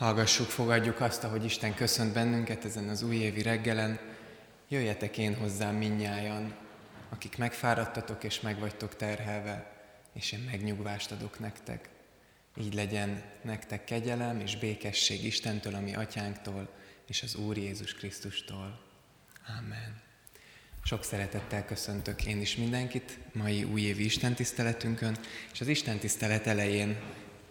Hallgassuk, fogadjuk azt, ahogy Isten köszönt bennünket ezen az újévi reggelen. Jöjjetek én hozzám minnyájan, akik megfáradtatok és megvagytok terhelve, és én megnyugvást adok nektek. Így legyen nektek kegyelem és békesség Istentől, ami atyánktól, és az Úr Jézus Krisztustól. Amen. Sok szeretettel köszöntök én is mindenkit mai újévi Isten tiszteletünkön, és az Isten tisztelet elején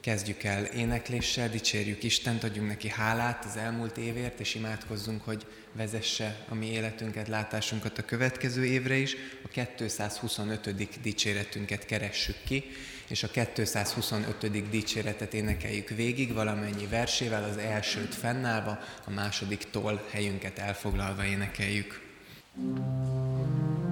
Kezdjük el énekléssel, dicsérjük Istent, adjunk neki hálát az elmúlt évért, és imádkozzunk, hogy vezesse a mi életünket, látásunkat a következő évre is. A 225. dicséretünket keressük ki, és a 225. dicséretet énekeljük végig, valamennyi versével, az elsőt fennállva, a második toll helyünket elfoglalva énekeljük. thank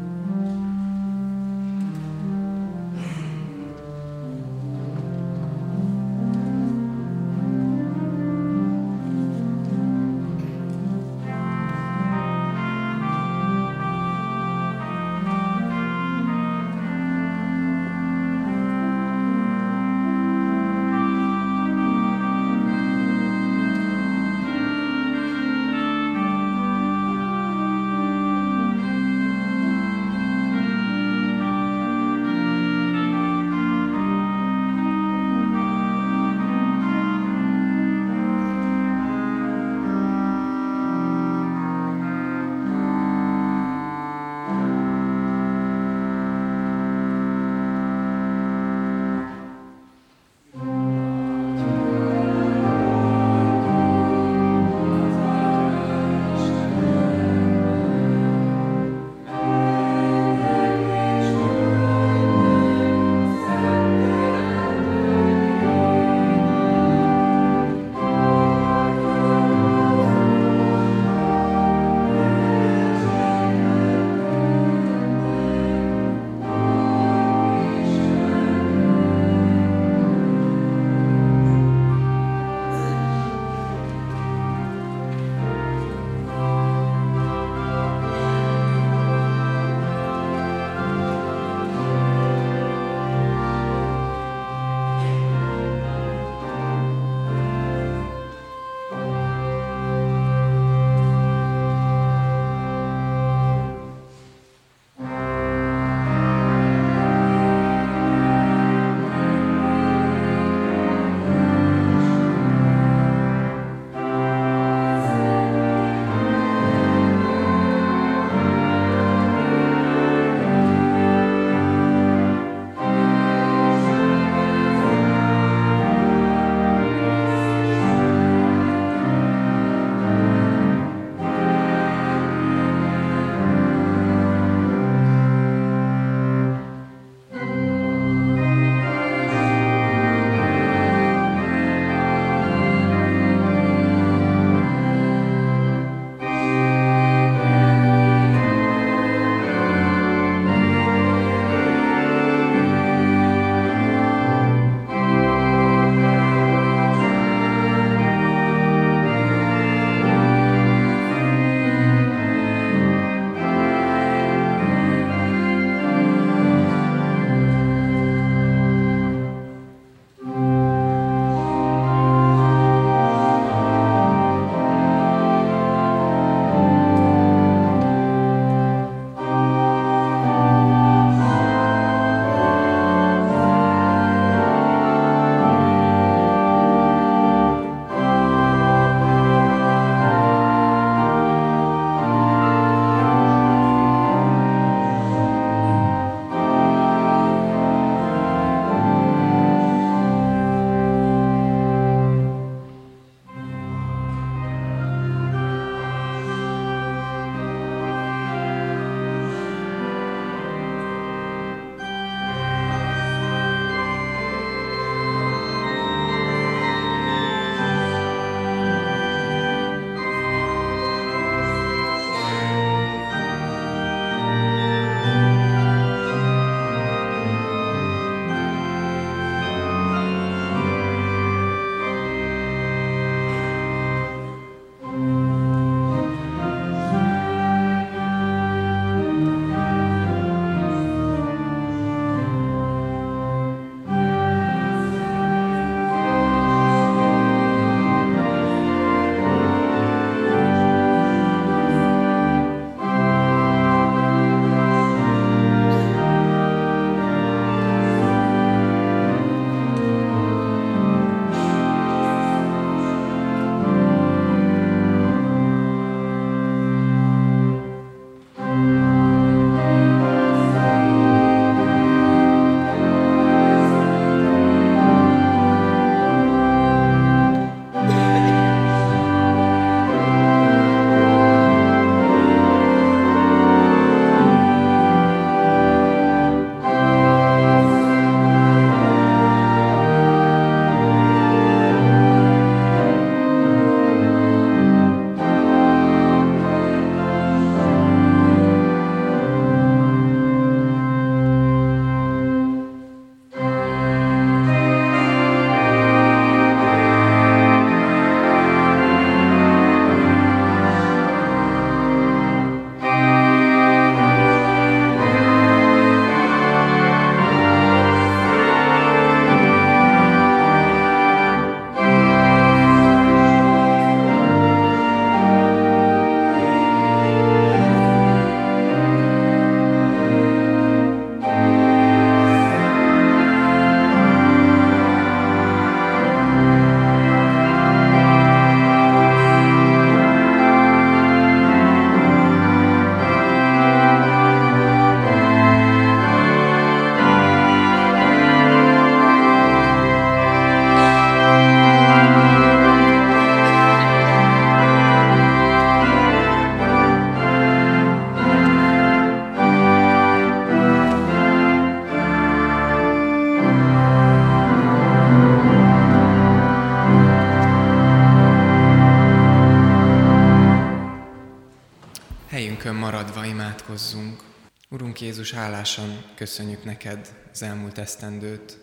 Jézus, hálásan köszönjük neked az elmúlt esztendőt.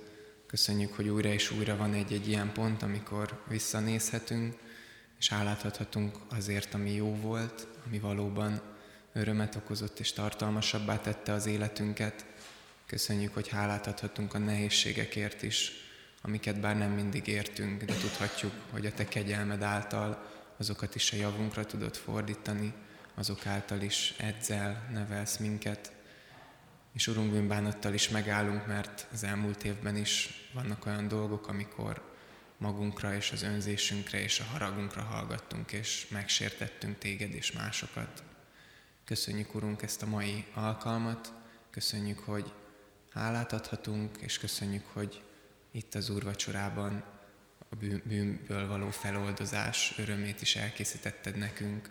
Köszönjük, hogy újra és újra van egy-egy ilyen pont, amikor visszanézhetünk, és hálát adhatunk azért, ami jó volt, ami valóban örömet okozott és tartalmasabbá tette az életünket. Köszönjük, hogy hálát adhatunk a nehézségekért is, amiket bár nem mindig értünk, de tudhatjuk, hogy a Te kegyelmed által azokat is a javunkra tudod fordítani, azok által is edzel, nevelsz minket. És Urunk bűnbánattal is megállunk, mert az elmúlt évben is vannak olyan dolgok, amikor magunkra és az önzésünkre és a haragunkra hallgattunk, és megsértettünk téged és másokat. Köszönjük, Urunk, ezt a mai alkalmat, köszönjük, hogy hálát adhatunk, és köszönjük, hogy itt az úrvacsorában a bűnből való feloldozás örömét is elkészítetted nekünk.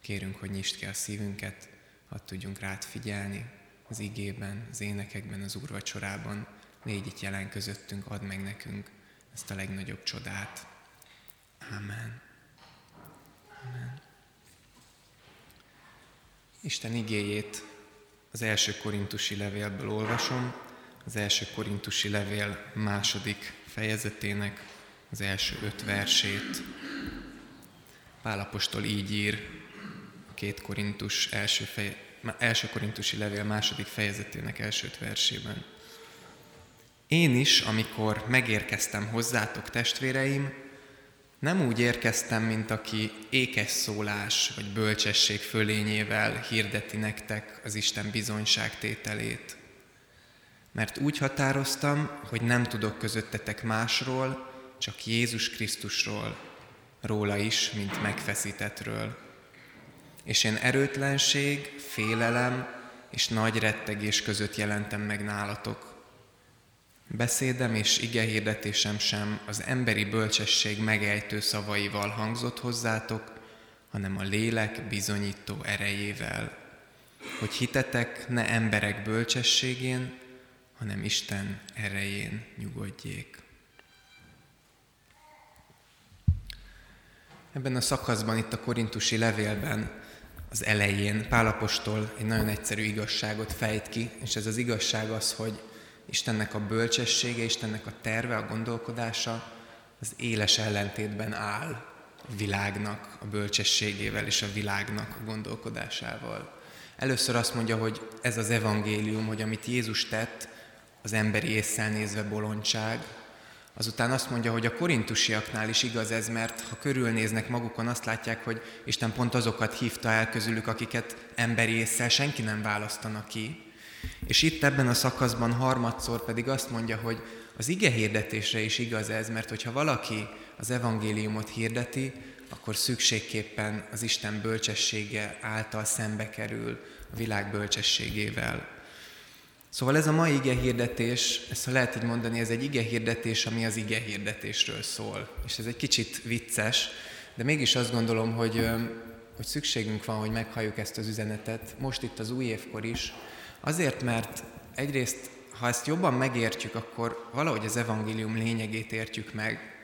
Kérünk, hogy nyisd ki a szívünket, hadd tudjunk rád figyelni az igében, az énekekben, az úrvacsorában. Légy itt jelen közöttünk, add meg nekünk ezt a legnagyobb csodát. Amen. Amen. Isten igéjét az első korintusi levélből olvasom, az első korintusi levél második fejezetének az első öt versét. Pálapostól így ír a két korintus első, fej, első korintusi levél második fejezetének első öt versében. Én is, amikor megérkeztem hozzátok, testvéreim, nem úgy érkeztem, mint aki ékes szólás vagy bölcsesség fölényével hirdeti nektek az Isten bizonyságtételét. Mert úgy határoztam, hogy nem tudok közöttetek másról, csak Jézus Krisztusról, róla is, mint megfeszítetről. És én erőtlenség, félelem és nagy rettegés között jelentem meg nálatok. Beszédem és igehirdetésem sem az emberi bölcsesség megejtő szavaival hangzott hozzátok, hanem a lélek bizonyító erejével, hogy hitetek ne emberek bölcsességén, hanem Isten erején nyugodjék. Ebben a szakaszban, itt a korintusi levélben, az elején Pálapostól egy nagyon egyszerű igazságot fejt ki, és ez az igazság az, hogy Istennek a bölcsessége, Istennek a terve, a gondolkodása az éles ellentétben áll a világnak a bölcsességével és a világnak a gondolkodásával. Először azt mondja, hogy ez az evangélium, hogy amit Jézus tett, az emberi észszel nézve bolondság, Azután azt mondja, hogy a korintusiaknál is igaz ez, mert ha körülnéznek magukon, azt látják, hogy Isten pont azokat hívta el közülük, akiket emberi észsel senki nem választanak ki. És itt ebben a szakaszban harmadszor pedig azt mondja, hogy az ige hirdetésre is igaz ez, mert hogyha valaki az evangéliumot hirdeti, akkor szükségképpen az Isten bölcsessége által szembe kerül a világ bölcsességével. Szóval ez a mai ige hirdetés, ezt lehet így mondani, ez egy ige hirdetés, ami az ige hirdetésről szól. És ez egy kicsit vicces, de mégis azt gondolom, hogy, hogy szükségünk van, hogy meghalljuk ezt az üzenetet, most itt az új évkor is, azért, mert egyrészt, ha ezt jobban megértjük, akkor valahogy az evangélium lényegét értjük meg,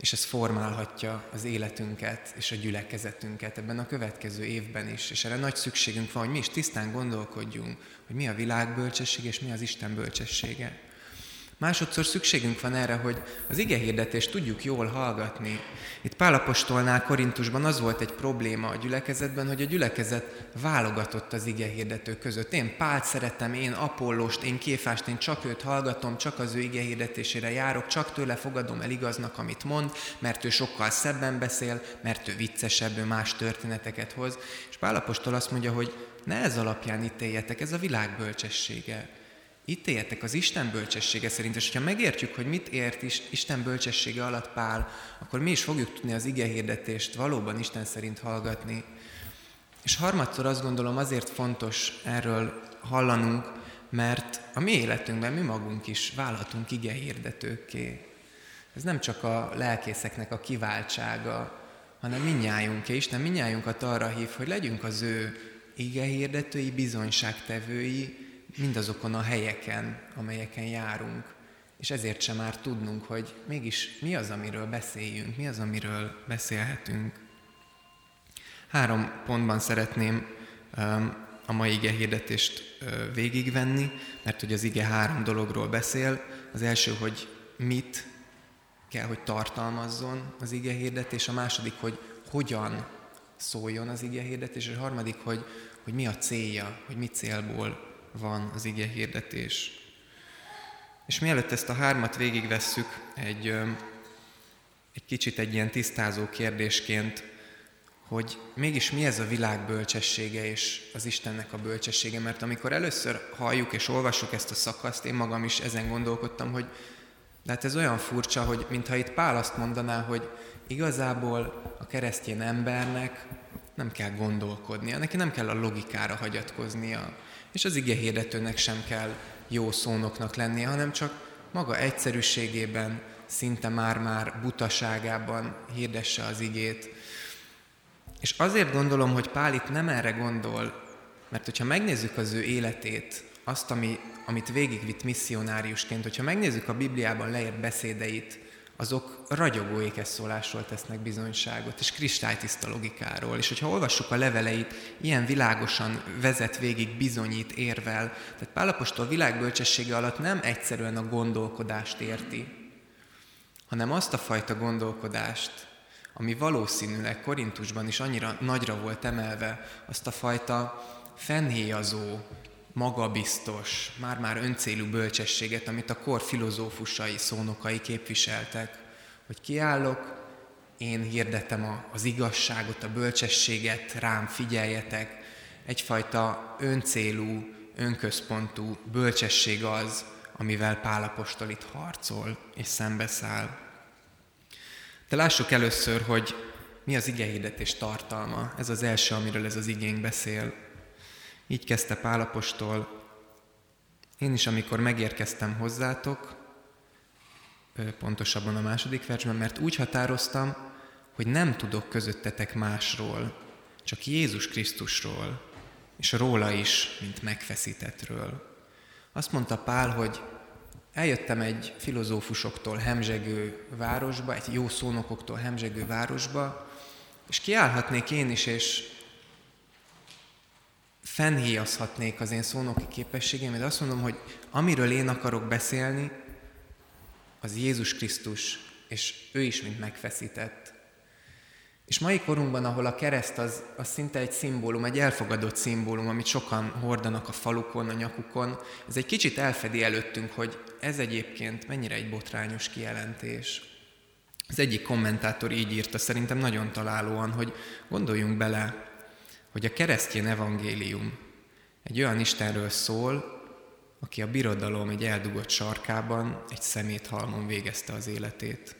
és ez formálhatja az életünket és a gyülekezetünket ebben a következő évben is. És erre nagy szükségünk van, hogy mi is tisztán gondolkodjunk, hogy mi a világ bölcsessége és mi az Isten bölcsessége. Másodszor szükségünk van erre, hogy az ige hirdetést tudjuk jól hallgatni. Itt Pálapostolnál Korintusban az volt egy probléma a gyülekezetben, hogy a gyülekezet válogatott az ige hirdetők között. Én Pált szeretem, én Apollost, én Kéfást, én csak őt hallgatom, csak az ő ige hirdetésére járok, csak tőle fogadom el igaznak, amit mond, mert ő sokkal szebben beszél, mert ő viccesebb, ő más történeteket hoz. És Pálapostól azt mondja, hogy ne ez alapján ítéljetek, ez a világ bölcsessége itt éltek az Isten bölcsessége szerint, és ha megértjük, hogy mit ért is Isten bölcsessége alatt Pál, akkor mi is fogjuk tudni az ige hirdetést valóban Isten szerint hallgatni. És harmadszor azt gondolom azért fontos erről hallanunk, mert a mi életünkben mi magunk is válhatunk ige hirdetőkké. Ez nem csak a lelkészeknek a kiváltsága, hanem minnyájunké. Isten minnyájunkat arra hív, hogy legyünk az ő ige hirdetői, bizonyságtevői, mindazokon a helyeken, amelyeken járunk, és ezért sem már tudnunk, hogy mégis mi az, amiről beszéljünk, mi az, amiről beszélhetünk. Három pontban szeretném a mai ige hirdetést végigvenni, mert hogy az ige három dologról beszél. Az első, hogy mit kell, hogy tartalmazzon az ige hirdetés, a második, hogy hogyan szóljon az ige hirdetés, és a harmadik, hogy, hogy mi a célja, hogy mi célból van az ige hirdetés. És mielőtt ezt a hármat végigvesszük, egy, egy kicsit egy ilyen tisztázó kérdésként, hogy mégis mi ez a világ bölcsessége és az Istennek a bölcsessége, mert amikor először halljuk és olvassuk ezt a szakaszt, én magam is ezen gondolkodtam, hogy de hát ez olyan furcsa, hogy mintha itt Pál azt mondaná, hogy igazából a keresztény embernek nem kell gondolkodnia, neki nem kell a logikára hagyatkoznia, és az ige hirdetőnek sem kell jó szónoknak lennie, hanem csak maga egyszerűségében, szinte már-már butaságában hirdesse az igét. És azért gondolom, hogy Pál itt nem erre gondol, mert hogyha megnézzük az ő életét, azt, ami, amit végigvitt misszionáriusként, hogyha megnézzük a Bibliában leírt beszédeit, azok ragyogó ékeszólásról tesznek bizonyságot, és kristálytiszta logikáról. És hogyha olvassuk a leveleit, ilyen világosan vezet végig, bizonyít, érvel. Tehát Pálapostól világbölcsessége alatt nem egyszerűen a gondolkodást érti, hanem azt a fajta gondolkodást, ami valószínűleg Korintusban is annyira nagyra volt emelve, azt a fajta fennhéjazó, magabiztos, már-már öncélú bölcsességet, amit a kor filozófusai, szónokai képviseltek, hogy kiállok, én hirdetem az igazságot, a bölcsességet, rám figyeljetek, egyfajta öncélú, önközpontú bölcsesség az, amivel Pálapostól itt harcol és szembeszáll. De lássuk először, hogy mi az igehirdetés tartalma. Ez az első, amiről ez az igény beszél. Így kezdte Pálapostól, én is, amikor megérkeztem hozzátok, pontosabban a második versben, mert úgy határoztam, hogy nem tudok közöttetek másról, csak Jézus Krisztusról, és róla is, mint megfeszítetről. Azt mondta Pál, hogy eljöttem egy filozófusoktól hemzsegő városba, egy jó szónokoktól hemzsegő városba, és kiállhatnék én is, és fennhéjazhatnék az én szónoki képességem, de azt mondom, hogy amiről én akarok beszélni, az Jézus Krisztus, és ő is, mint megfeszített. És mai korunkban, ahol a kereszt az, az szinte egy szimbólum, egy elfogadott szimbólum, amit sokan hordanak a falukon, a nyakukon, ez egy kicsit elfedi előttünk, hogy ez egyébként mennyire egy botrányos kijelentés. Az egyik kommentátor így írta, szerintem nagyon találóan, hogy gondoljunk bele, hogy a keresztény evangélium egy olyan Istenről szól, aki a birodalom egy eldugott sarkában, egy szeméthalmon végezte az életét.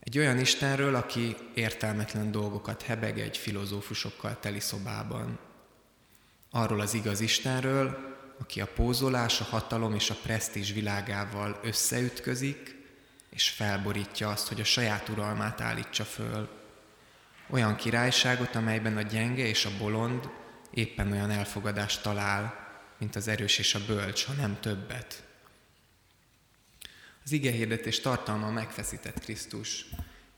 Egy olyan Istenről, aki értelmetlen dolgokat hebeg egy filozófusokkal teli szobában. Arról az igaz Istenről, aki a pózolás, a hatalom és a presztízs világával összeütközik, és felborítja azt, hogy a saját uralmát állítsa föl. Olyan királyságot, amelyben a gyenge és a bolond éppen olyan elfogadást talál, mint az erős és a bölcs, ha nem többet. Az ige hirdetés tartalma megfeszített Krisztus,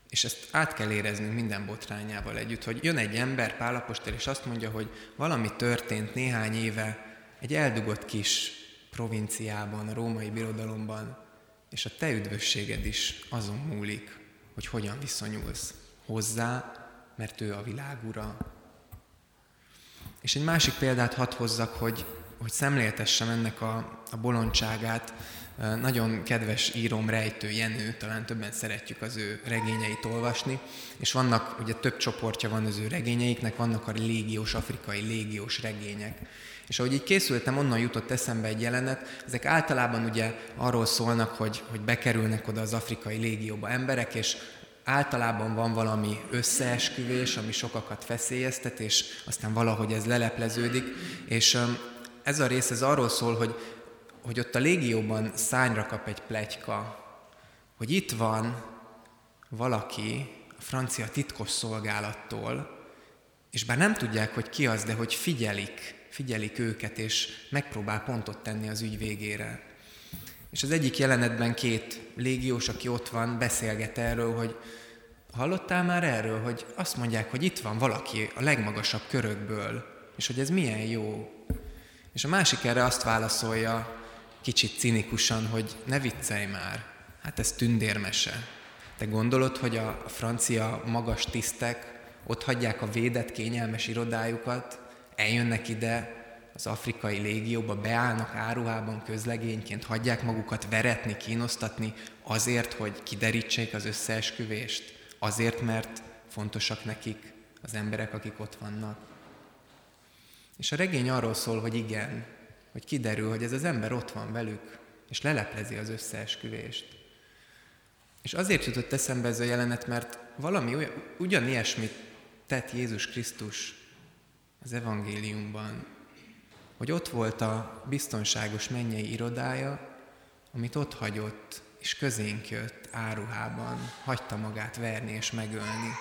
és ezt át kell éreznünk minden botrányával együtt, hogy jön egy ember, Pálapostól, és azt mondja, hogy valami történt néhány éve egy eldugott kis provinciában, a római birodalomban, és a te üdvösséged is azon múlik, hogy hogyan viszonyulsz hozzá, mert ő a világ ura. És egy másik példát hadd hozzak, hogy, hogy szemléltessem ennek a, a bolondságát. Nagyon kedves írom Rejtő Jenő, talán többen szeretjük az ő regényeit olvasni, és vannak, ugye több csoportja van az ő regényeiknek, vannak a légiós, afrikai légiós regények. És ahogy így készültem, onnan jutott eszembe egy jelenet, ezek általában ugye arról szólnak, hogy, hogy bekerülnek oda az afrikai légióba emberek, és általában van valami összeesküvés, ami sokakat feszélyeztet, és aztán valahogy ez lelepleződik, és ez a rész ez arról szól, hogy, hogy ott a légióban szányra kap egy plegyka, hogy itt van valaki a francia titkos szolgálattól, és bár nem tudják, hogy ki az, de hogy figyelik, figyelik őket, és megpróbál pontot tenni az ügy végére. És az egyik jelenetben két légiós, aki ott van, beszélget erről, hogy hallottál már erről, hogy azt mondják, hogy itt van valaki a legmagasabb körökből, és hogy ez milyen jó. És a másik erre azt válaszolja, kicsit cinikusan, hogy ne viccelj már, hát ez tündérmese. Te gondolod, hogy a francia magas tisztek ott hagyják a védett, kényelmes irodájukat, eljönnek ide az afrikai légióba, beállnak áruhában közlegényként, hagyják magukat veretni, kínosztatni azért, hogy kiderítsék az összeesküvést, azért, mert fontosak nekik az emberek, akik ott vannak. És a regény arról szól, hogy igen, hogy kiderül, hogy ez az ember ott van velük, és leleplezi az összeesküvést. És azért jutott eszembe ez a jelenet, mert valami olyan, ugyan ilyesmit tett Jézus Krisztus az evangéliumban, hogy ott volt a biztonságos mennyei irodája, amit ott hagyott, és közénk jött áruhában, hagyta magát verni és megölni,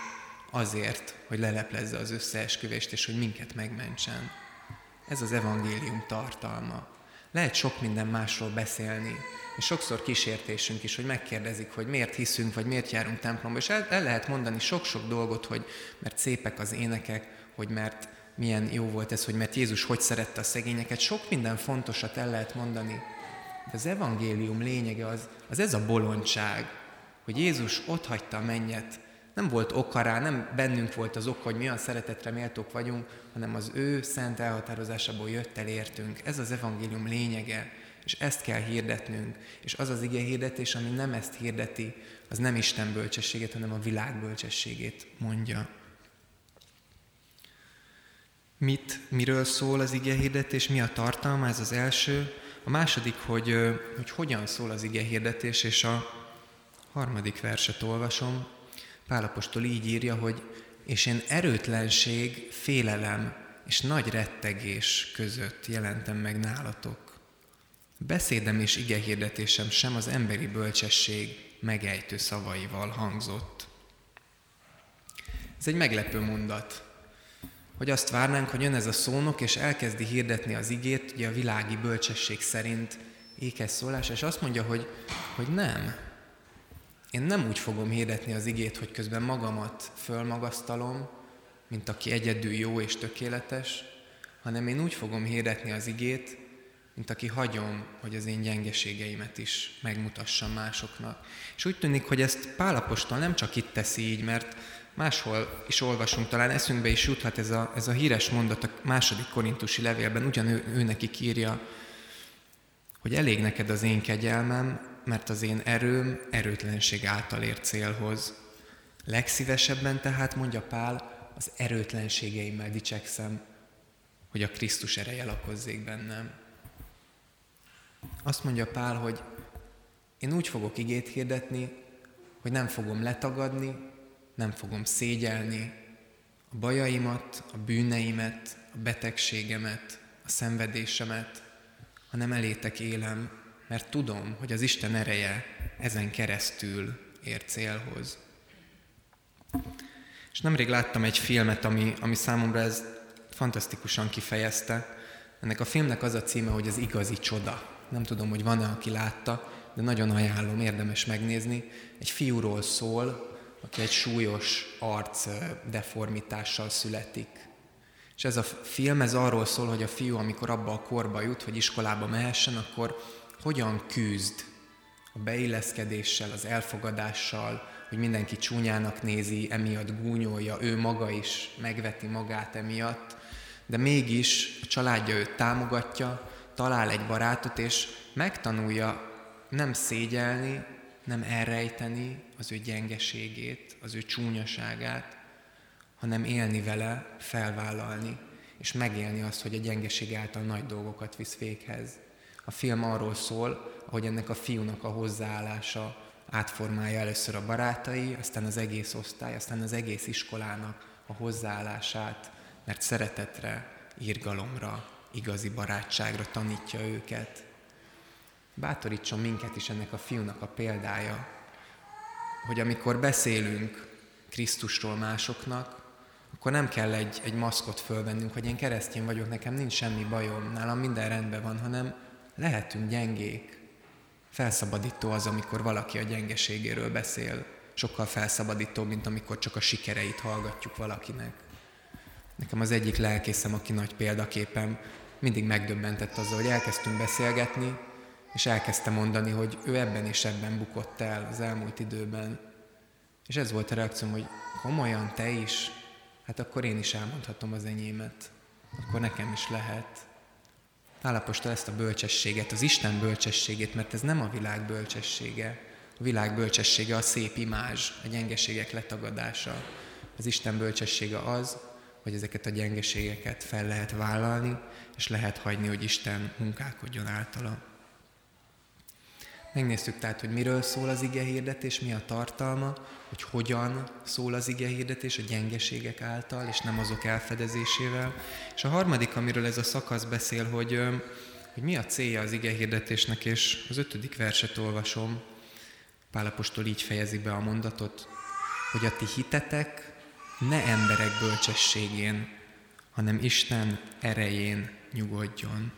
azért, hogy leleplezze az összeesküvést, és hogy minket megmentsen. Ez az evangélium tartalma. Lehet sok minden másról beszélni, és sokszor kísértésünk is, hogy megkérdezik, hogy miért hiszünk, vagy miért járunk templomba, és el, el lehet mondani sok-sok dolgot, hogy mert szépek az énekek, hogy mert milyen jó volt ez, hogy mert Jézus hogy szerette a szegényeket. Sok minden fontosat el lehet mondani, de az evangélium lényege az, az ez a bolondság, hogy Jézus ott hagyta a mennyet, nem volt oka rá, nem bennünk volt az ok, hogy mi olyan szeretetre méltók vagyunk, hanem az ő szent elhatározásából jött el értünk. Ez az evangélium lényege, és ezt kell hirdetnünk. És az az ige hirdetés, ami nem ezt hirdeti, az nem Isten bölcsességét, hanem a világ bölcsességét mondja. Mit, miről szól az ige hirdetés, mi a tartalma, ez az első. A második, hogy, hogy hogyan szól az ige hirdetés, és a harmadik verset olvasom. Pálapostól így írja, hogy és én erőtlenség, félelem és nagy rettegés között jelentem meg nálatok. Beszédem és igehirdetésem sem az emberi bölcsesség megejtő szavaival hangzott. Ez egy meglepő mondat, hogy azt várnánk, hogy jön ez a szónok, és elkezdi hirdetni az igét, ugye a világi bölcsesség szerint ékes szólás, és azt mondja, hogy, hogy nem, én nem úgy fogom hirdetni az igét, hogy közben magamat fölmagasztalom, mint aki egyedül jó és tökéletes, hanem én úgy fogom hirdetni az igét, mint aki hagyom, hogy az én gyengeségeimet is megmutassam másoknak. És úgy tűnik, hogy ezt Pálapostól nem csak itt teszi így, mert máshol is olvasunk, talán eszünkbe is juthat ez a, ez a híres mondat a második korintusi levélben, ugyan ő, ő neki írja, hogy elég neked az én kegyelmem, mert az én erőm erőtlenség által ér célhoz. Legszívesebben tehát, mondja Pál, az erőtlenségeimmel dicsekszem, hogy a Krisztus ereje lakozzék bennem. Azt mondja Pál, hogy én úgy fogok igét hirdetni, hogy nem fogom letagadni, nem fogom szégyelni a bajaimat, a bűneimet, a betegségemet, a szenvedésemet, hanem elétek élem, mert tudom, hogy az Isten ereje ezen keresztül ér célhoz. És nemrég láttam egy filmet, ami, ami számomra ez fantasztikusan kifejezte. Ennek a filmnek az a címe, hogy az igazi csoda. Nem tudom, hogy van-e, aki látta, de nagyon ajánlom, érdemes megnézni. Egy fiúról szól, aki egy súlyos arc deformitással születik. És ez a film ez arról szól, hogy a fiú, amikor abba a korba jut, hogy iskolába mehessen, akkor hogyan küzd a beilleszkedéssel, az elfogadással, hogy mindenki csúnyának nézi, emiatt gúnyolja, ő maga is megveti magát emiatt, de mégis a családja őt támogatja, talál egy barátot, és megtanulja nem szégyelni, nem elrejteni az ő gyengeségét, az ő csúnyaságát, hanem élni vele, felvállalni, és megélni azt, hogy a gyengeség által nagy dolgokat visz véghez. A film arról szól, hogy ennek a fiúnak a hozzáállása átformálja először a barátai, aztán az egész osztály, aztán az egész iskolának a hozzáállását, mert szeretetre, írgalomra, igazi barátságra tanítja őket. Bátorítson minket is ennek a fiúnak a példája, hogy amikor beszélünk Krisztusról másoknak, akkor nem kell egy, egy maszkot fölvennünk, hogy én keresztény vagyok, nekem nincs semmi bajom, nálam minden rendben van, hanem lehetünk gyengék. Felszabadító az, amikor valaki a gyengeségéről beszél. Sokkal felszabadító, mint amikor csak a sikereit hallgatjuk valakinek. Nekem az egyik lelkészem, aki nagy példaképem, mindig megdöbbentett azzal, hogy elkezdtünk beszélgetni, és elkezdte mondani, hogy ő ebben és ebben bukott el az elmúlt időben. És ez volt a reakcióm, hogy komolyan te is, hát akkor én is elmondhatom az enyémet. Akkor nekem is lehet. Pálapostól ezt a bölcsességet, az Isten bölcsességét, mert ez nem a világ bölcsessége. A világ bölcsessége a szép imázs, a gyengeségek letagadása. Az Isten bölcsessége az, hogy ezeket a gyengeségeket fel lehet vállalni, és lehet hagyni, hogy Isten munkálkodjon általa. Megnéztük tehát, hogy miről szól az ige hirdetés, mi a tartalma, hogy hogyan szól az ige hirdetés a gyengeségek által, és nem azok elfedezésével. És a harmadik, amiről ez a szakasz beszél, hogy, hogy mi a célja az ige hirdetésnek, és az ötödik verset olvasom. Pálapostól így fejezi be a mondatot, hogy a ti hitetek ne emberek bölcsességén, hanem Isten erején nyugodjon.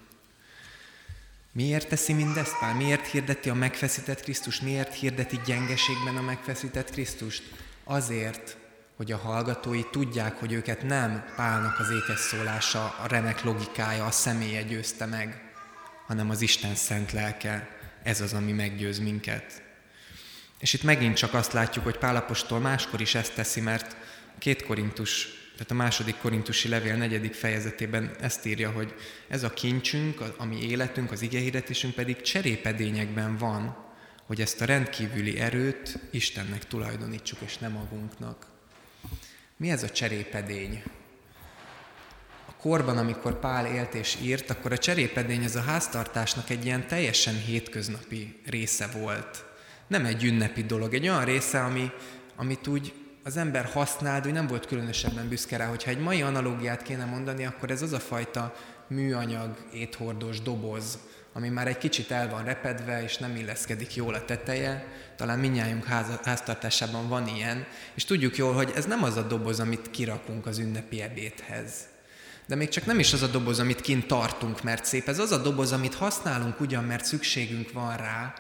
Miért teszi mindezt Pál? Miért hirdeti a megfeszített Krisztust? Miért hirdeti gyengeségben a megfeszített Krisztust? Azért, hogy a hallgatói tudják, hogy őket nem Pálnak az ékes szólása, a remek logikája, a személye győzte meg, hanem az Isten szent lelke. Ez az, ami meggyőz minket. És itt megint csak azt látjuk, hogy Pálapostól máskor is ezt teszi, mert két korintus tehát a második korintusi levél negyedik fejezetében ezt írja, hogy ez a kincsünk, a, mi életünk, az igehirdetésünk pedig cserépedényekben van, hogy ezt a rendkívüli erőt Istennek tulajdonítsuk, és nem magunknak. Mi ez a cserépedény? A korban, amikor Pál élt és írt, akkor a cserépedény ez a háztartásnak egy ilyen teljesen hétköznapi része volt. Nem egy ünnepi dolog, egy olyan része, ami, amit úgy az ember használt, hogy nem volt különösebben büszke rá, hogyha egy mai analógiát kéne mondani, akkor ez az a fajta műanyag, éthordós doboz, ami már egy kicsit el van repedve, és nem illeszkedik jól a teteje. Talán minnyájunk ház, háztartásában van ilyen, és tudjuk jól, hogy ez nem az a doboz, amit kirakunk az ünnepi ebédhez. De még csak nem is az a doboz, amit kint tartunk, mert szép. Ez az a doboz, amit használunk ugyan, mert szükségünk van rá,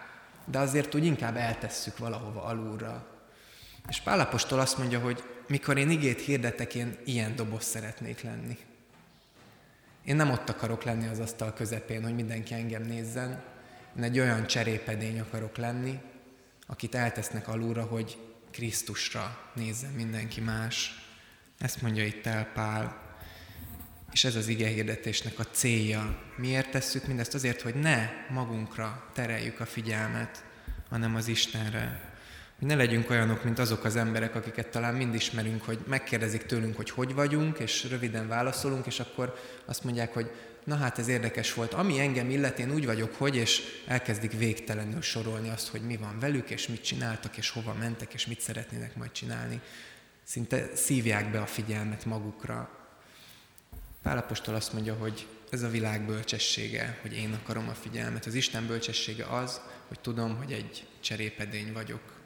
de azért úgy inkább eltesszük valahova alulra. És Pálapostól azt mondja, hogy mikor én igét hirdetek, én ilyen doboz szeretnék lenni. Én nem ott akarok lenni az asztal közepén, hogy mindenki engem nézzen. Én egy olyan cserépedény akarok lenni, akit eltesznek alulra, hogy Krisztusra nézzen mindenki más. Ezt mondja itt el Pál. És ez az ige hirdetésnek a célja. Miért tesszük mindezt? Azért, hogy ne magunkra tereljük a figyelmet, hanem az Istenre. Hogy ne legyünk olyanok, mint azok az emberek, akiket talán mind ismerünk, hogy megkérdezik tőlünk, hogy hogy vagyunk, és röviden válaszolunk, és akkor azt mondják, hogy na hát ez érdekes volt. Ami engem illet, én úgy vagyok, hogy, és elkezdik végtelenül sorolni azt, hogy mi van velük, és mit csináltak, és hova mentek, és mit szeretnének majd csinálni. Szinte szívják be a figyelmet magukra. Pálapostól azt mondja, hogy ez a világ bölcsessége, hogy én akarom a figyelmet. Az Isten bölcsessége az, hogy tudom, hogy egy cserépedény vagyok,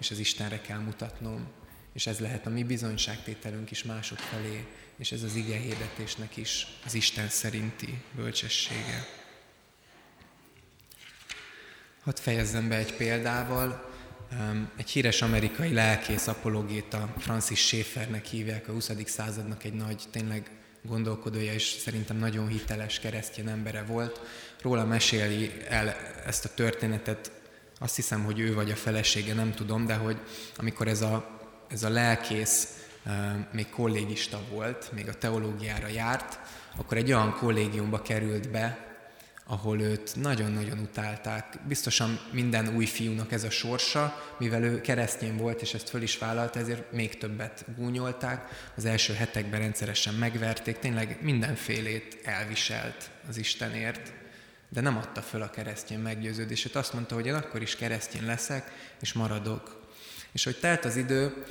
és az Istenre kell mutatnom, és ez lehet a mi bizonyságtételünk is mások felé, és ez az ige hirdetésnek is az Isten szerinti bölcsessége. Hadd fejezzem be egy példával. Egy híres amerikai lelkész, apologéta, Francis Schaeffernek hívják, a 20. századnak egy nagy, tényleg gondolkodója, és szerintem nagyon hiteles keresztény embere volt. Róla meséli el ezt a történetet azt hiszem, hogy ő vagy a felesége, nem tudom, de hogy amikor ez a, ez a lelkész még kollégista volt, még a teológiára járt, akkor egy olyan kollégiumba került be, ahol őt nagyon-nagyon utálták. Biztosan minden új fiúnak ez a sorsa, mivel ő keresztény volt, és ezt föl is vállalta, ezért még többet gúnyolták. Az első hetekben rendszeresen megverték, tényleg mindenfélét elviselt az Istenért de nem adta föl a keresztény meggyőződését. Azt mondta, hogy én akkor is keresztény leszek, és maradok. És hogy telt az idő,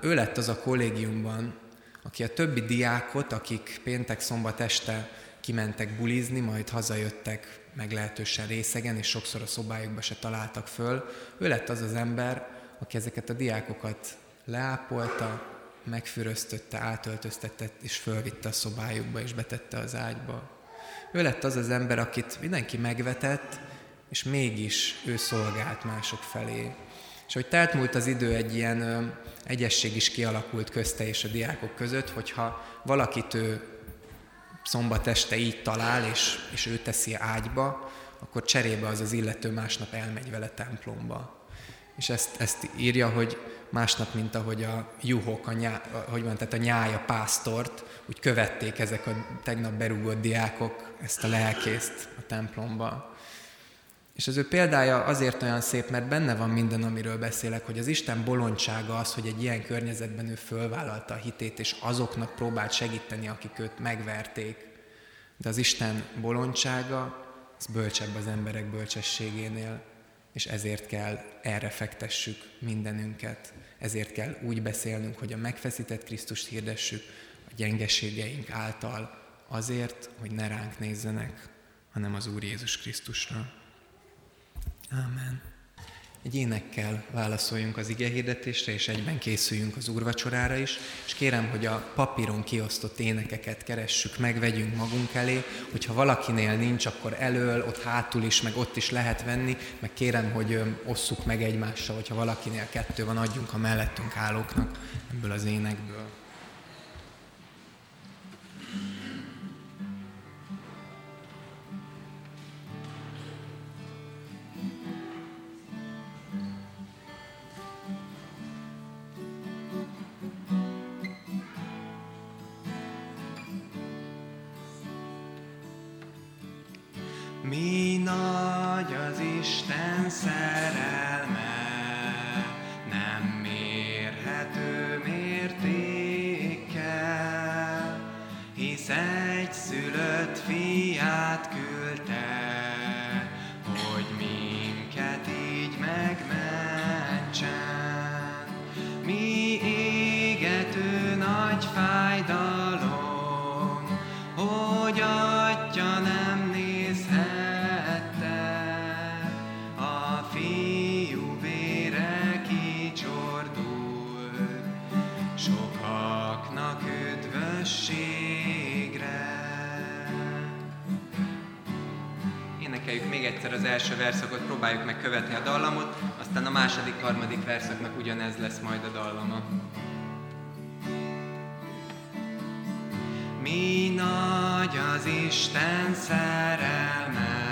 ő lett az a kollégiumban, aki a többi diákot, akik péntek-szombat este kimentek bulizni, majd hazajöttek meglehetősen részegen, és sokszor a szobájukba se találtak föl, ő lett az az ember, aki ezeket a diákokat leápolta, megfüröztötte, átöltöztette, és fölvitte a szobájukba, és betette az ágyba. Ő lett az az ember, akit mindenki megvetett, és mégis ő szolgált mások felé. És hogy telt múlt az idő, egy ilyen ö, egyesség is kialakult közte és a diákok között, hogyha valakit ő szombat este így talál, és, és ő teszi ágyba, akkor cserébe az az illető másnap elmegy vele templomba. És ezt, ezt írja, hogy másnap, mint ahogy a juhok, a nyá, hogy van, tehát a nyája pásztort, úgy követték ezek a tegnap berúgott diákok ezt a lelkészt a templomba. És az ő példája azért olyan szép, mert benne van minden, amiről beszélek, hogy az Isten bolondsága az, hogy egy ilyen környezetben ő fölvállalta a hitét, és azoknak próbált segíteni, akik őt megverték. De az Isten bolondsága, az bölcsebb az emberek bölcsességénél, és ezért kell erre fektessük mindenünket. Ezért kell úgy beszélnünk, hogy a megfeszített Krisztust hirdessük a gyengeségeink által, azért, hogy ne ránk nézzenek, hanem az Úr Jézus Krisztusra. Amen. Egy énekkel válaszoljunk az ige hirdetésre, és egyben készüljünk az úrvacsorára is, és kérem, hogy a papíron kiosztott énekeket keressük meg, vegyünk magunk elé, hogyha valakinél nincs, akkor elől, ott hátul is, meg ott is lehet venni, meg kérem, hogy osszuk meg egymással, hogyha valakinél kettő van, adjunk a mellettünk állóknak ebből az énekből. sad első verszakot próbáljuk meg követni a dallamot, aztán a második, harmadik verszaknak ugyanez lesz majd a dallama. Mi nagy az Isten szerelme,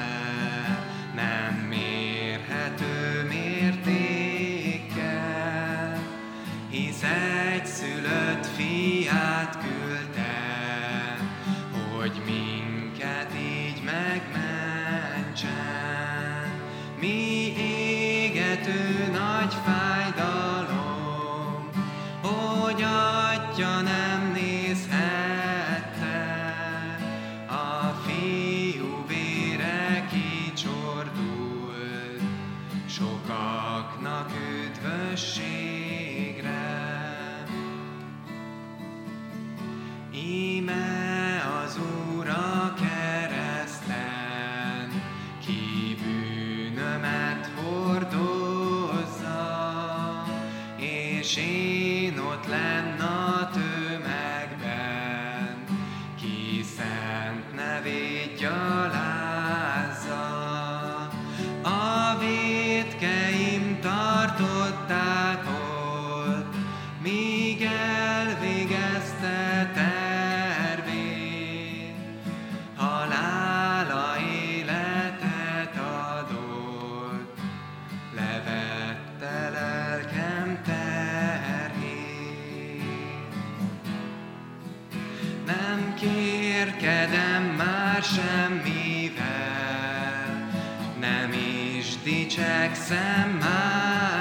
kérkedem már semmivel, nem is dicsekszem mással,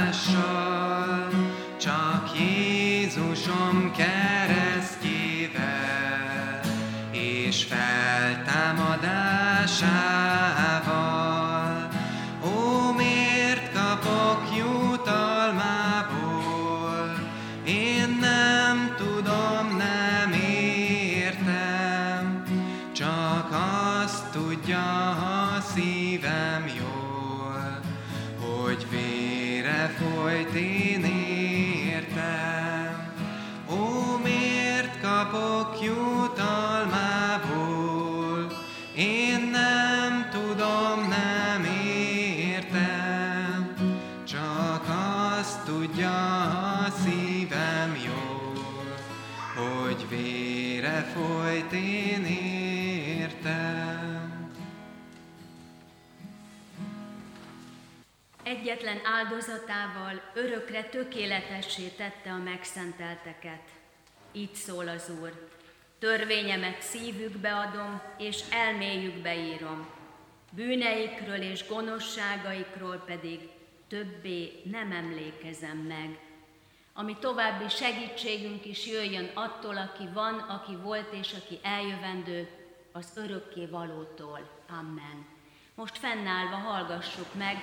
Áldozatával örökre tökéletessé tette a megszentelteket. Így szól az Úr. Törvényemet szívükbe adom, és elméjükbe írom. Bűneikről és gonoszságaikról pedig többé nem emlékezem meg. Ami további segítségünk is jöjjön attól, aki van, aki volt és aki eljövendő, az örökké valótól. Amen. Most fennállva hallgassuk meg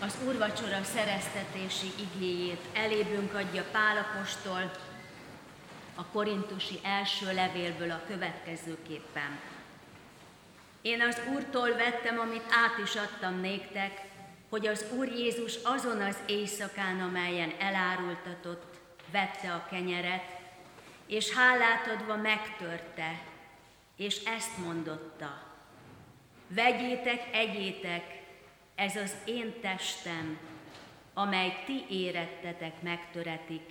az úrvacsora szereztetési igéjét. Elébünk adja Pálapostól a korintusi első levélből a következőképpen. Én az Úrtól vettem, amit át is adtam néktek, hogy az Úr Jézus azon az éjszakán, amelyen elárultatott, vette a kenyeret, és hálát adva megtörte, és ezt mondotta. Vegyétek, egyétek, ez az én testem, amely ti érettetek megtöretik.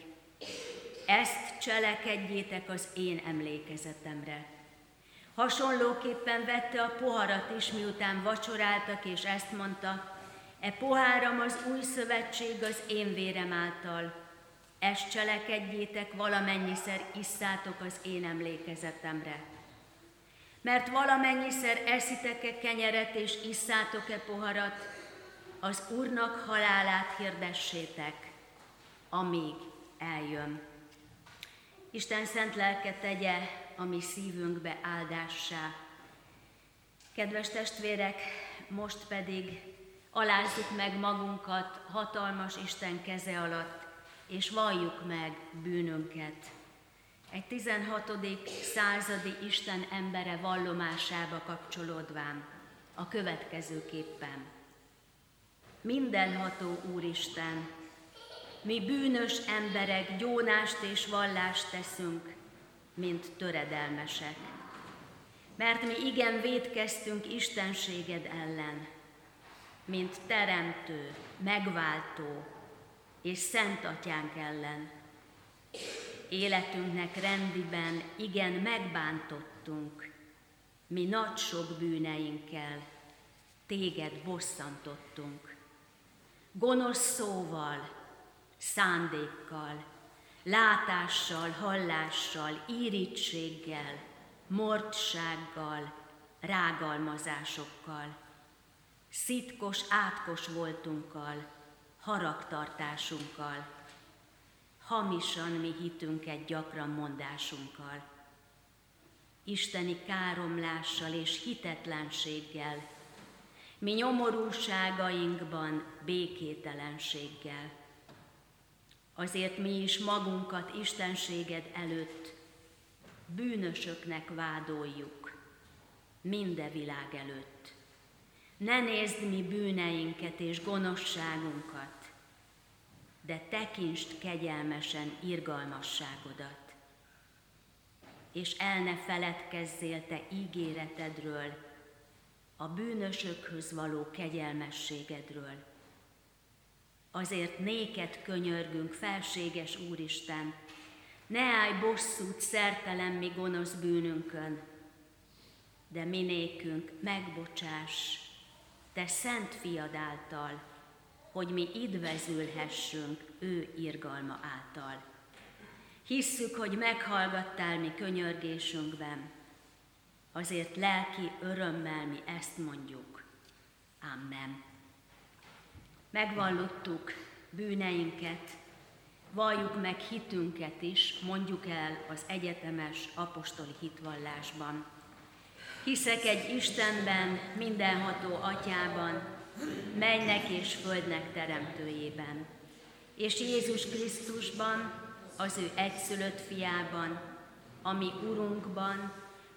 Ezt cselekedjétek az én emlékezetemre. Hasonlóképpen vette a poharat is, miután vacsoráltak, és ezt mondta, E poháram az új szövetség az én vérem által. Ezt cselekedjétek, valamennyiszer isszátok az én emlékezetemre. Mert valamennyiszer eszitek-e kenyeret és isszátok-e poharat, az Úrnak halálát hirdessétek, amíg eljön. Isten szent lelke tegye a mi szívünkbe áldássá. Kedves testvérek, most pedig Alázzuk meg magunkat hatalmas Isten keze alatt, és valljuk meg bűnünket. Egy 16. századi Isten embere vallomásába kapcsolódván a következőképpen. Mindenható Úristen, mi bűnös emberek gyónást és vallást teszünk, mint töredelmesek. Mert mi igen védkeztünk Istenséged ellen, mint teremtő, megváltó és szent atyánk ellen. Életünknek rendiben igen megbántottunk, mi nagy sok bűneinkkel téged bosszantottunk. Gonosz szóval, szándékkal, látással, hallással, írítséggel, mordsággal, rágalmazásokkal. Szitkos, átkos voltunkkal, haragtartásunkkal, hamisan mi hitünket gyakran mondásunkkal, isteni káromlással és hitetlenséggel, mi nyomorúságainkban békételenséggel. Azért mi is magunkat Istenséged előtt bűnösöknek vádoljuk, minde világ előtt. Ne nézd mi bűneinket és gonoszságunkat, de tekintsd kegyelmesen irgalmasságodat. És el ne feledkezzél te ígéretedről, a bűnösökhöz való kegyelmességedről. Azért néked könyörgünk, felséges Úristen, ne állj bosszút szertelen mi gonosz bűnünkön, de minékünk megbocsáss, te szent fiad által, hogy mi idvezülhessünk ő irgalma által. Hisszük, hogy meghallgattál mi könyörgésünkben, azért lelki örömmel mi ezt mondjuk. Amen. Megvallottuk bűneinket, valljuk meg hitünket is, mondjuk el az egyetemes apostoli hitvallásban. Hiszek egy Istenben, mindenható atyában, mennek és földnek teremtőjében, és Jézus Krisztusban, az ő egyszülött fiában, ami Urunkban,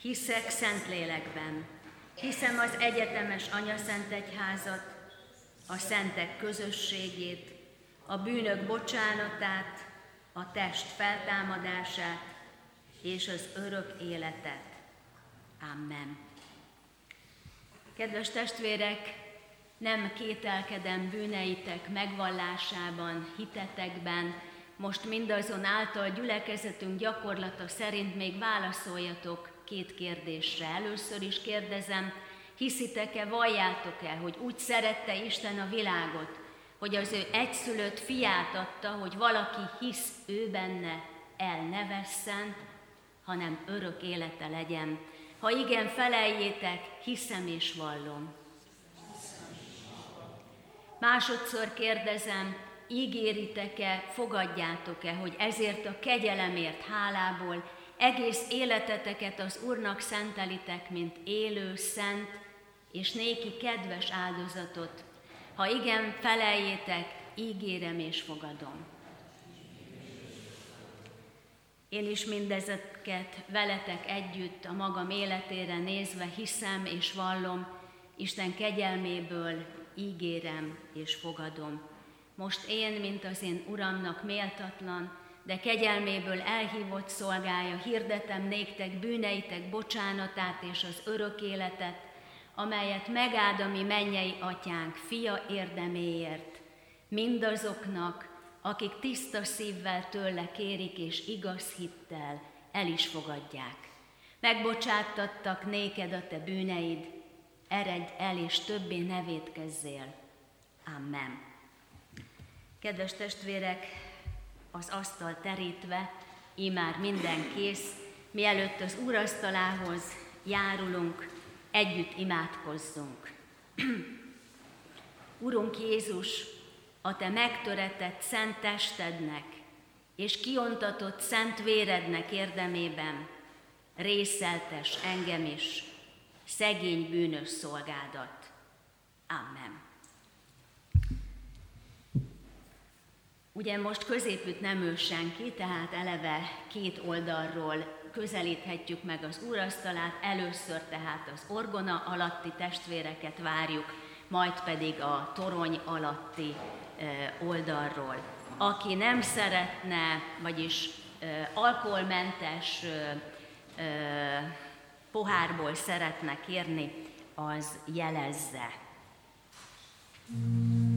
Hiszek Szentlélekben, hiszem az egyetemes Szent Egyházat, a szentek közösségét, a bűnök bocsánatát, a test feltámadását és az örök életet. Amen. Kedves testvérek, nem kételkedem bűneitek megvallásában, hitetekben, most mindazon által gyülekezetünk gyakorlata szerint még válaszoljatok két kérdésre. Először is kérdezem, hiszitek-e, valljátok-e, hogy úgy szerette Isten a világot, hogy az ő egyszülött fiát adta, hogy valaki hisz ő benne, el ne vesszen, hanem örök élete legyen. Ha igen, feleljétek, hiszem és vallom. Másodszor kérdezem, ígéritek-e, fogadjátok-e, hogy ezért a kegyelemért hálából egész életeteket az Úrnak szentelitek, mint élő, szent és néki kedves áldozatot. Ha igen, feleljétek, ígérem és fogadom. Én is mindezeket veletek együtt a magam életére nézve hiszem és vallom, Isten kegyelméből ígérem és fogadom. Most én, mint az én Uramnak méltatlan, de kegyelméből elhívott szolgája, hirdetem néktek bűneitek bocsánatát és az örök életet, amelyet megáld a mi mennyei atyánk fia érdeméért, mindazoknak, akik tiszta szívvel tőle kérik és igaz hittel el is fogadják. Megbocsáttattak néked a te bűneid, eredj el és többé ne védkezzél. Amen. Kedves testvérek, az asztal terítve, imár minden kész, mielőtt az úrasztalához járulunk, együtt imádkozzunk. Urunk Jézus, a Te megtöretett szent testednek és kiontatott szent vérednek érdemében részeltes engem is, szegény bűnös szolgádat. Amen. Ugye most középütt nem ül senki, tehát eleve két oldalról közelíthetjük meg az úrasztalát, először tehát az orgona alatti testvéreket várjuk, majd pedig a torony alatti oldalról. Aki nem szeretne, vagyis alkoholmentes pohárból szeretne kérni, az jelezze. Mm.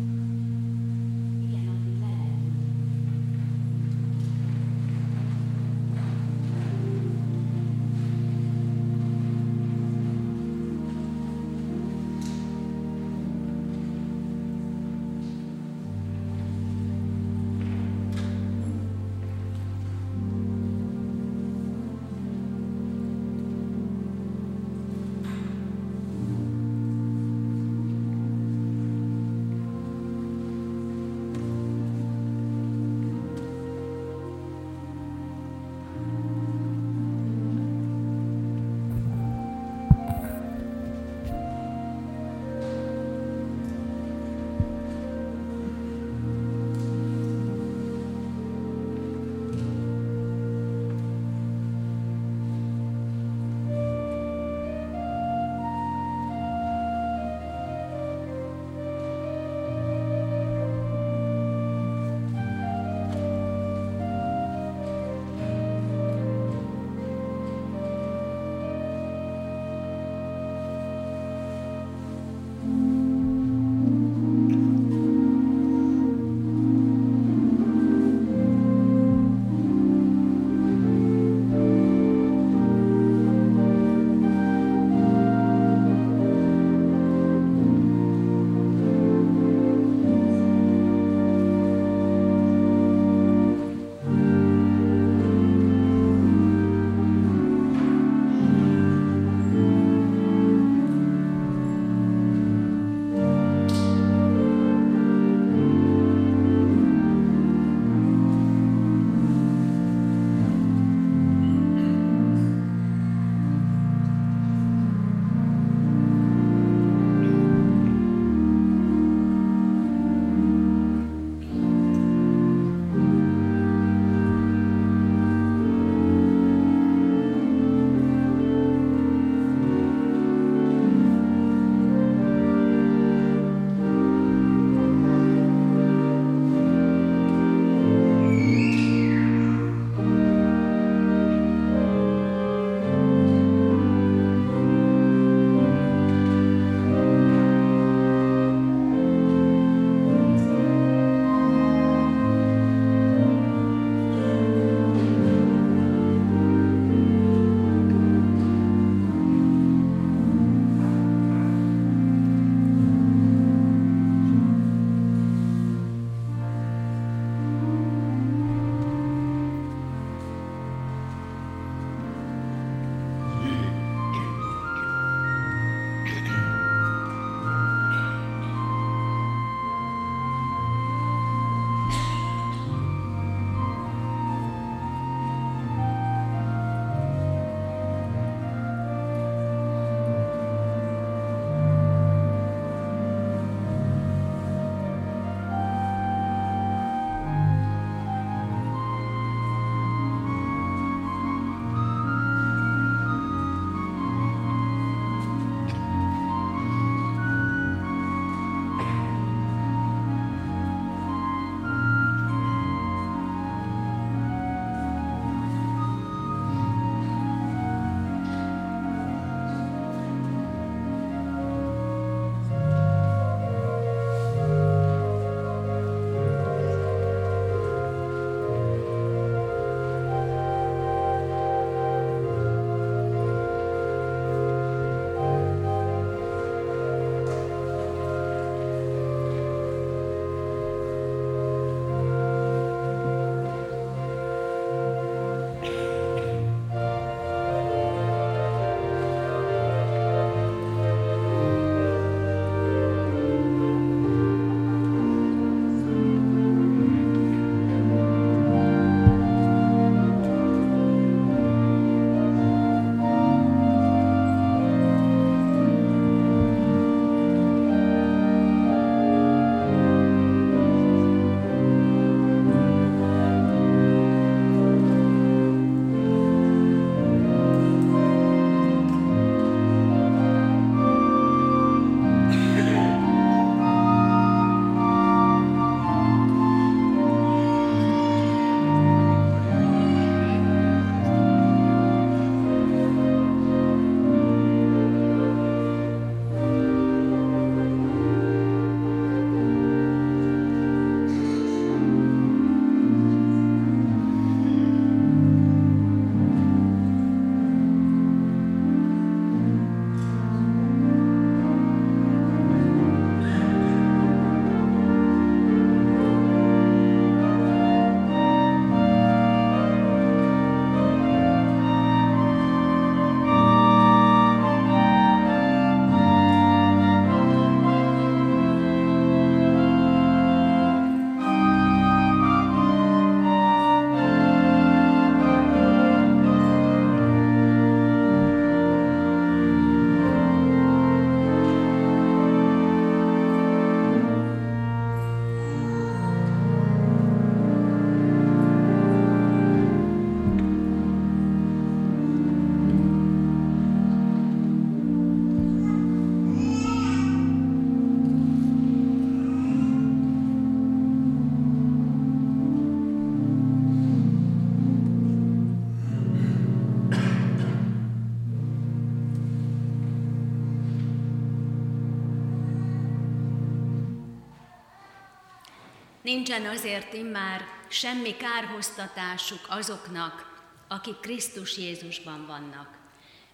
Nincsen azért immár semmi kárhoztatásuk azoknak, akik Krisztus Jézusban vannak.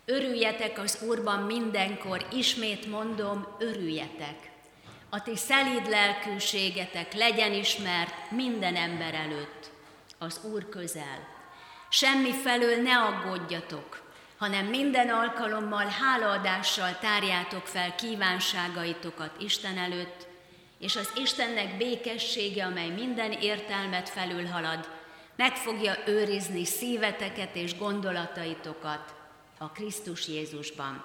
Örüljetek az Úrban mindenkor, ismét mondom, örüljetek. A ti szelíd lelkűségetek legyen ismert minden ember előtt. Az Úr közel. Semmi felől ne aggódjatok, hanem minden alkalommal hálaadással tárjátok fel kívánságaitokat Isten előtt, és az Istennek békessége, amely minden értelmet felülhalad, meg fogja őrizni szíveteket és gondolataitokat a Krisztus Jézusban.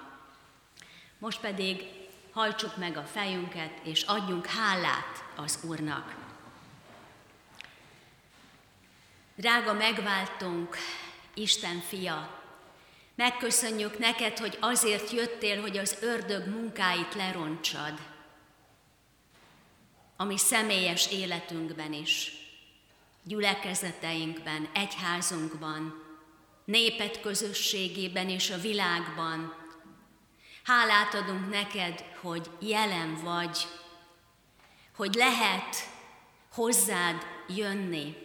Most pedig hajtsuk meg a fejünket, és adjunk hálát az Úrnak. Drága megváltunk, Isten fia, megköszönjük neked, hogy azért jöttél, hogy az ördög munkáit leroncsad, ami személyes életünkben is, gyülekezeteinkben, egyházunkban, népet közösségében és a világban. Hálát adunk neked, hogy jelen vagy, hogy lehet hozzád jönni,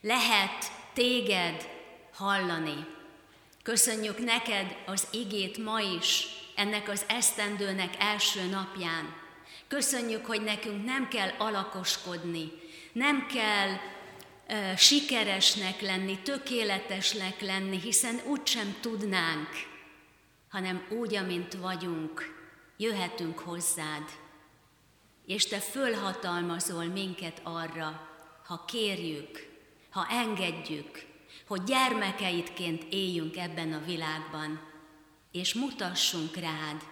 lehet téged hallani. Köszönjük neked az igét ma is, ennek az esztendőnek első napján. Köszönjük, hogy nekünk nem kell alakoskodni, nem kell uh, sikeresnek lenni, tökéletesnek lenni, hiszen úgysem tudnánk, hanem úgy, amint vagyunk, jöhetünk hozzád, és te fölhatalmazol minket arra, ha kérjük, ha engedjük, hogy gyermekeidként éljünk ebben a világban, és mutassunk rád,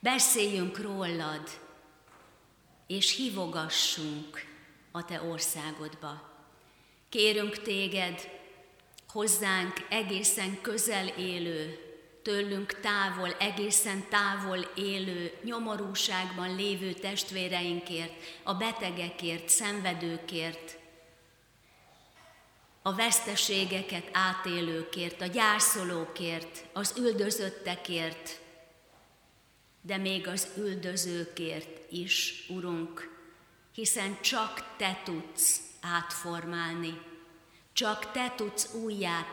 beszéljünk rólad, és hívogassunk a te országodba. Kérünk téged, hozzánk egészen közel élő, tőlünk távol, egészen távol élő, nyomorúságban lévő testvéreinkért, a betegekért, szenvedőkért, a veszteségeket átélőkért, a gyászolókért, az üldözöttekért, de még az üldözőkért is, Urunk, hiszen csak Te tudsz átformálni, csak Te tudsz újjá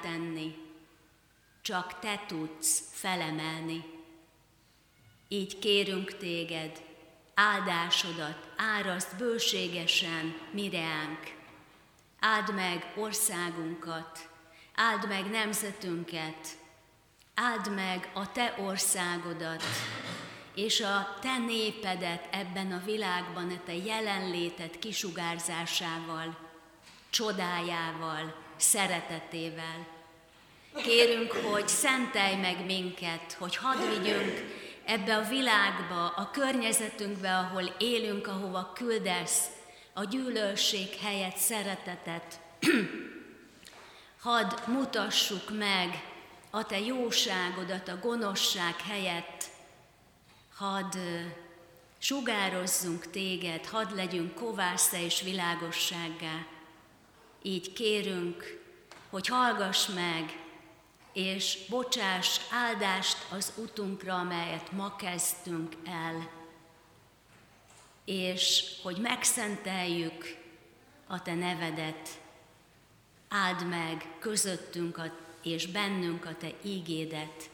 csak Te tudsz felemelni. Így kérünk Téged, áldásodat áraszt bőségesen mireánk, Áld meg országunkat, áld meg nemzetünket, áld meg a Te országodat, és a Te népedet ebben a világban, a Te jelenlétet kisugárzásával, csodájával, szeretetével. Kérünk, hogy szentelj meg minket, hogy hadd vigyünk ebbe a világba, a környezetünkbe, ahol élünk, ahova küldesz, a gyűlölség helyett szeretetet. Hadd mutassuk meg a te jóságodat a gonoszság helyett. Hadd sugározzunk téged, hadd legyünk kovásza és világossággá. Így kérünk, hogy hallgass meg, és bocsáss áldást az utunkra, amelyet ma kezdtünk el és hogy megszenteljük a Te nevedet, áld meg közöttünk a, és bennünk a Te ígédet.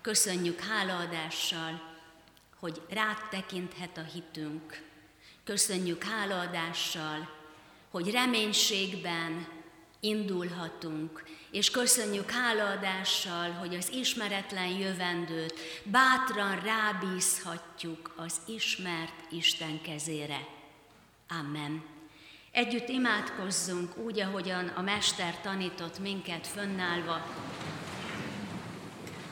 Köszönjük hálaadással, hogy rád tekinthet a hitünk. Köszönjük hálaadással, hogy reménységben indulhatunk, és köszönjük hálaadással, hogy az ismeretlen jövendőt bátran rábízhatjuk az ismert Isten kezére. Amen. Együtt imádkozzunk úgy, ahogyan a Mester tanított minket fönnállva.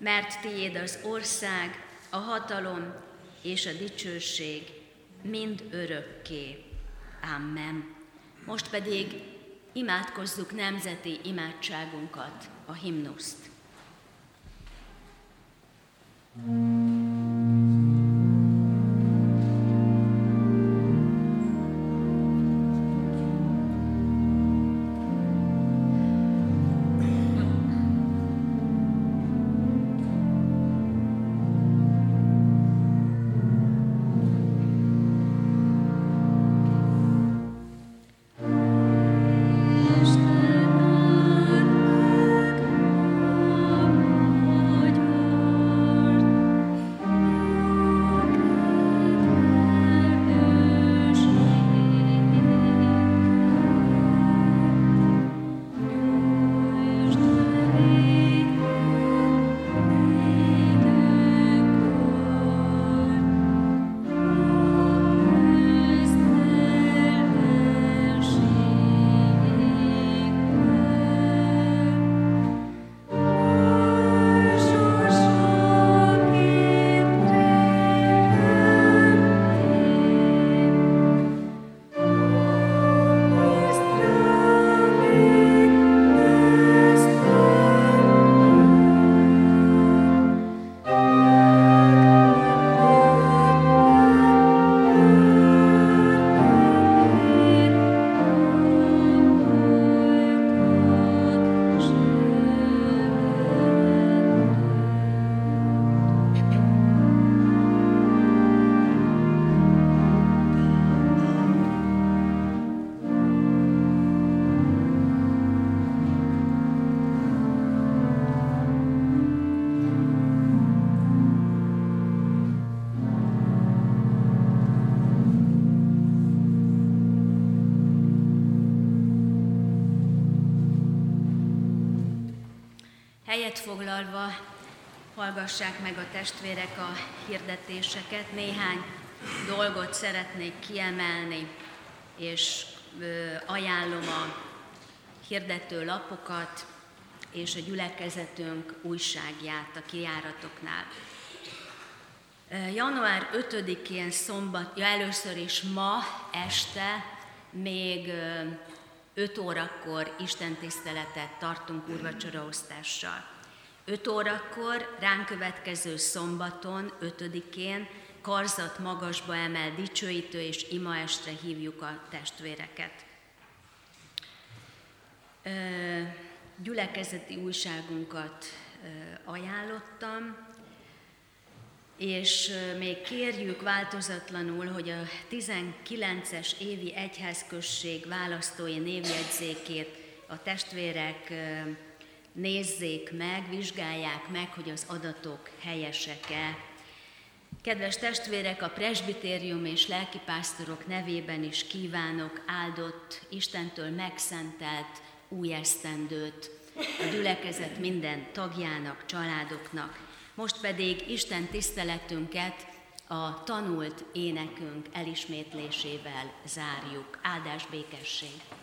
mert tiéd az ország, a hatalom és a dicsőség mind örökké. Amen. Most pedig imádkozzuk nemzeti imádságunkat, a himnuszt. thank foglalva hallgassák meg a testvérek a hirdetéseket. Néhány dolgot szeretnék kiemelni, és ajánlom a hirdető lapokat és a gyülekezetünk újságját a kiáratoknál. Január 5-én szombat, ja, először is ma este még 5 órakor Isten tiszteletet tartunk úrvacsoraosztással. 5 órakor, ránk következő szombaton, 5-én karzat magasba emel dicsőítő és imaestre hívjuk a testvéreket. Gyülekezeti újságunkat ajánlottam, és még kérjük változatlanul, hogy a 19-es évi egyházközség választói névjegyzékét a testvérek nézzék meg, vizsgálják meg, hogy az adatok helyesek-e. Kedves testvérek, a presbitérium és lelkipásztorok nevében is kívánok áldott, Istentől megszentelt új esztendőt a gyülekezet minden tagjának, családoknak. Most pedig Isten tiszteletünket a tanult énekünk elismétlésével zárjuk. Áldás békesség!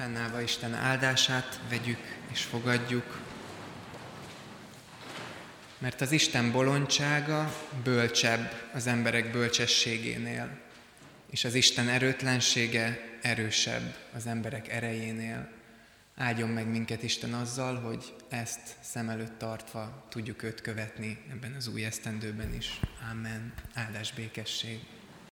Fennállva Isten áldását vegyük és fogadjuk, mert az Isten bolondsága bölcsebb az emberek bölcsességénél, és az Isten erőtlensége erősebb az emberek erejénél. Áldjon meg minket Isten azzal, hogy ezt szem előtt tartva tudjuk őt követni ebben az új esztendőben is. Amen. Áldás békesség.